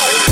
Whoa.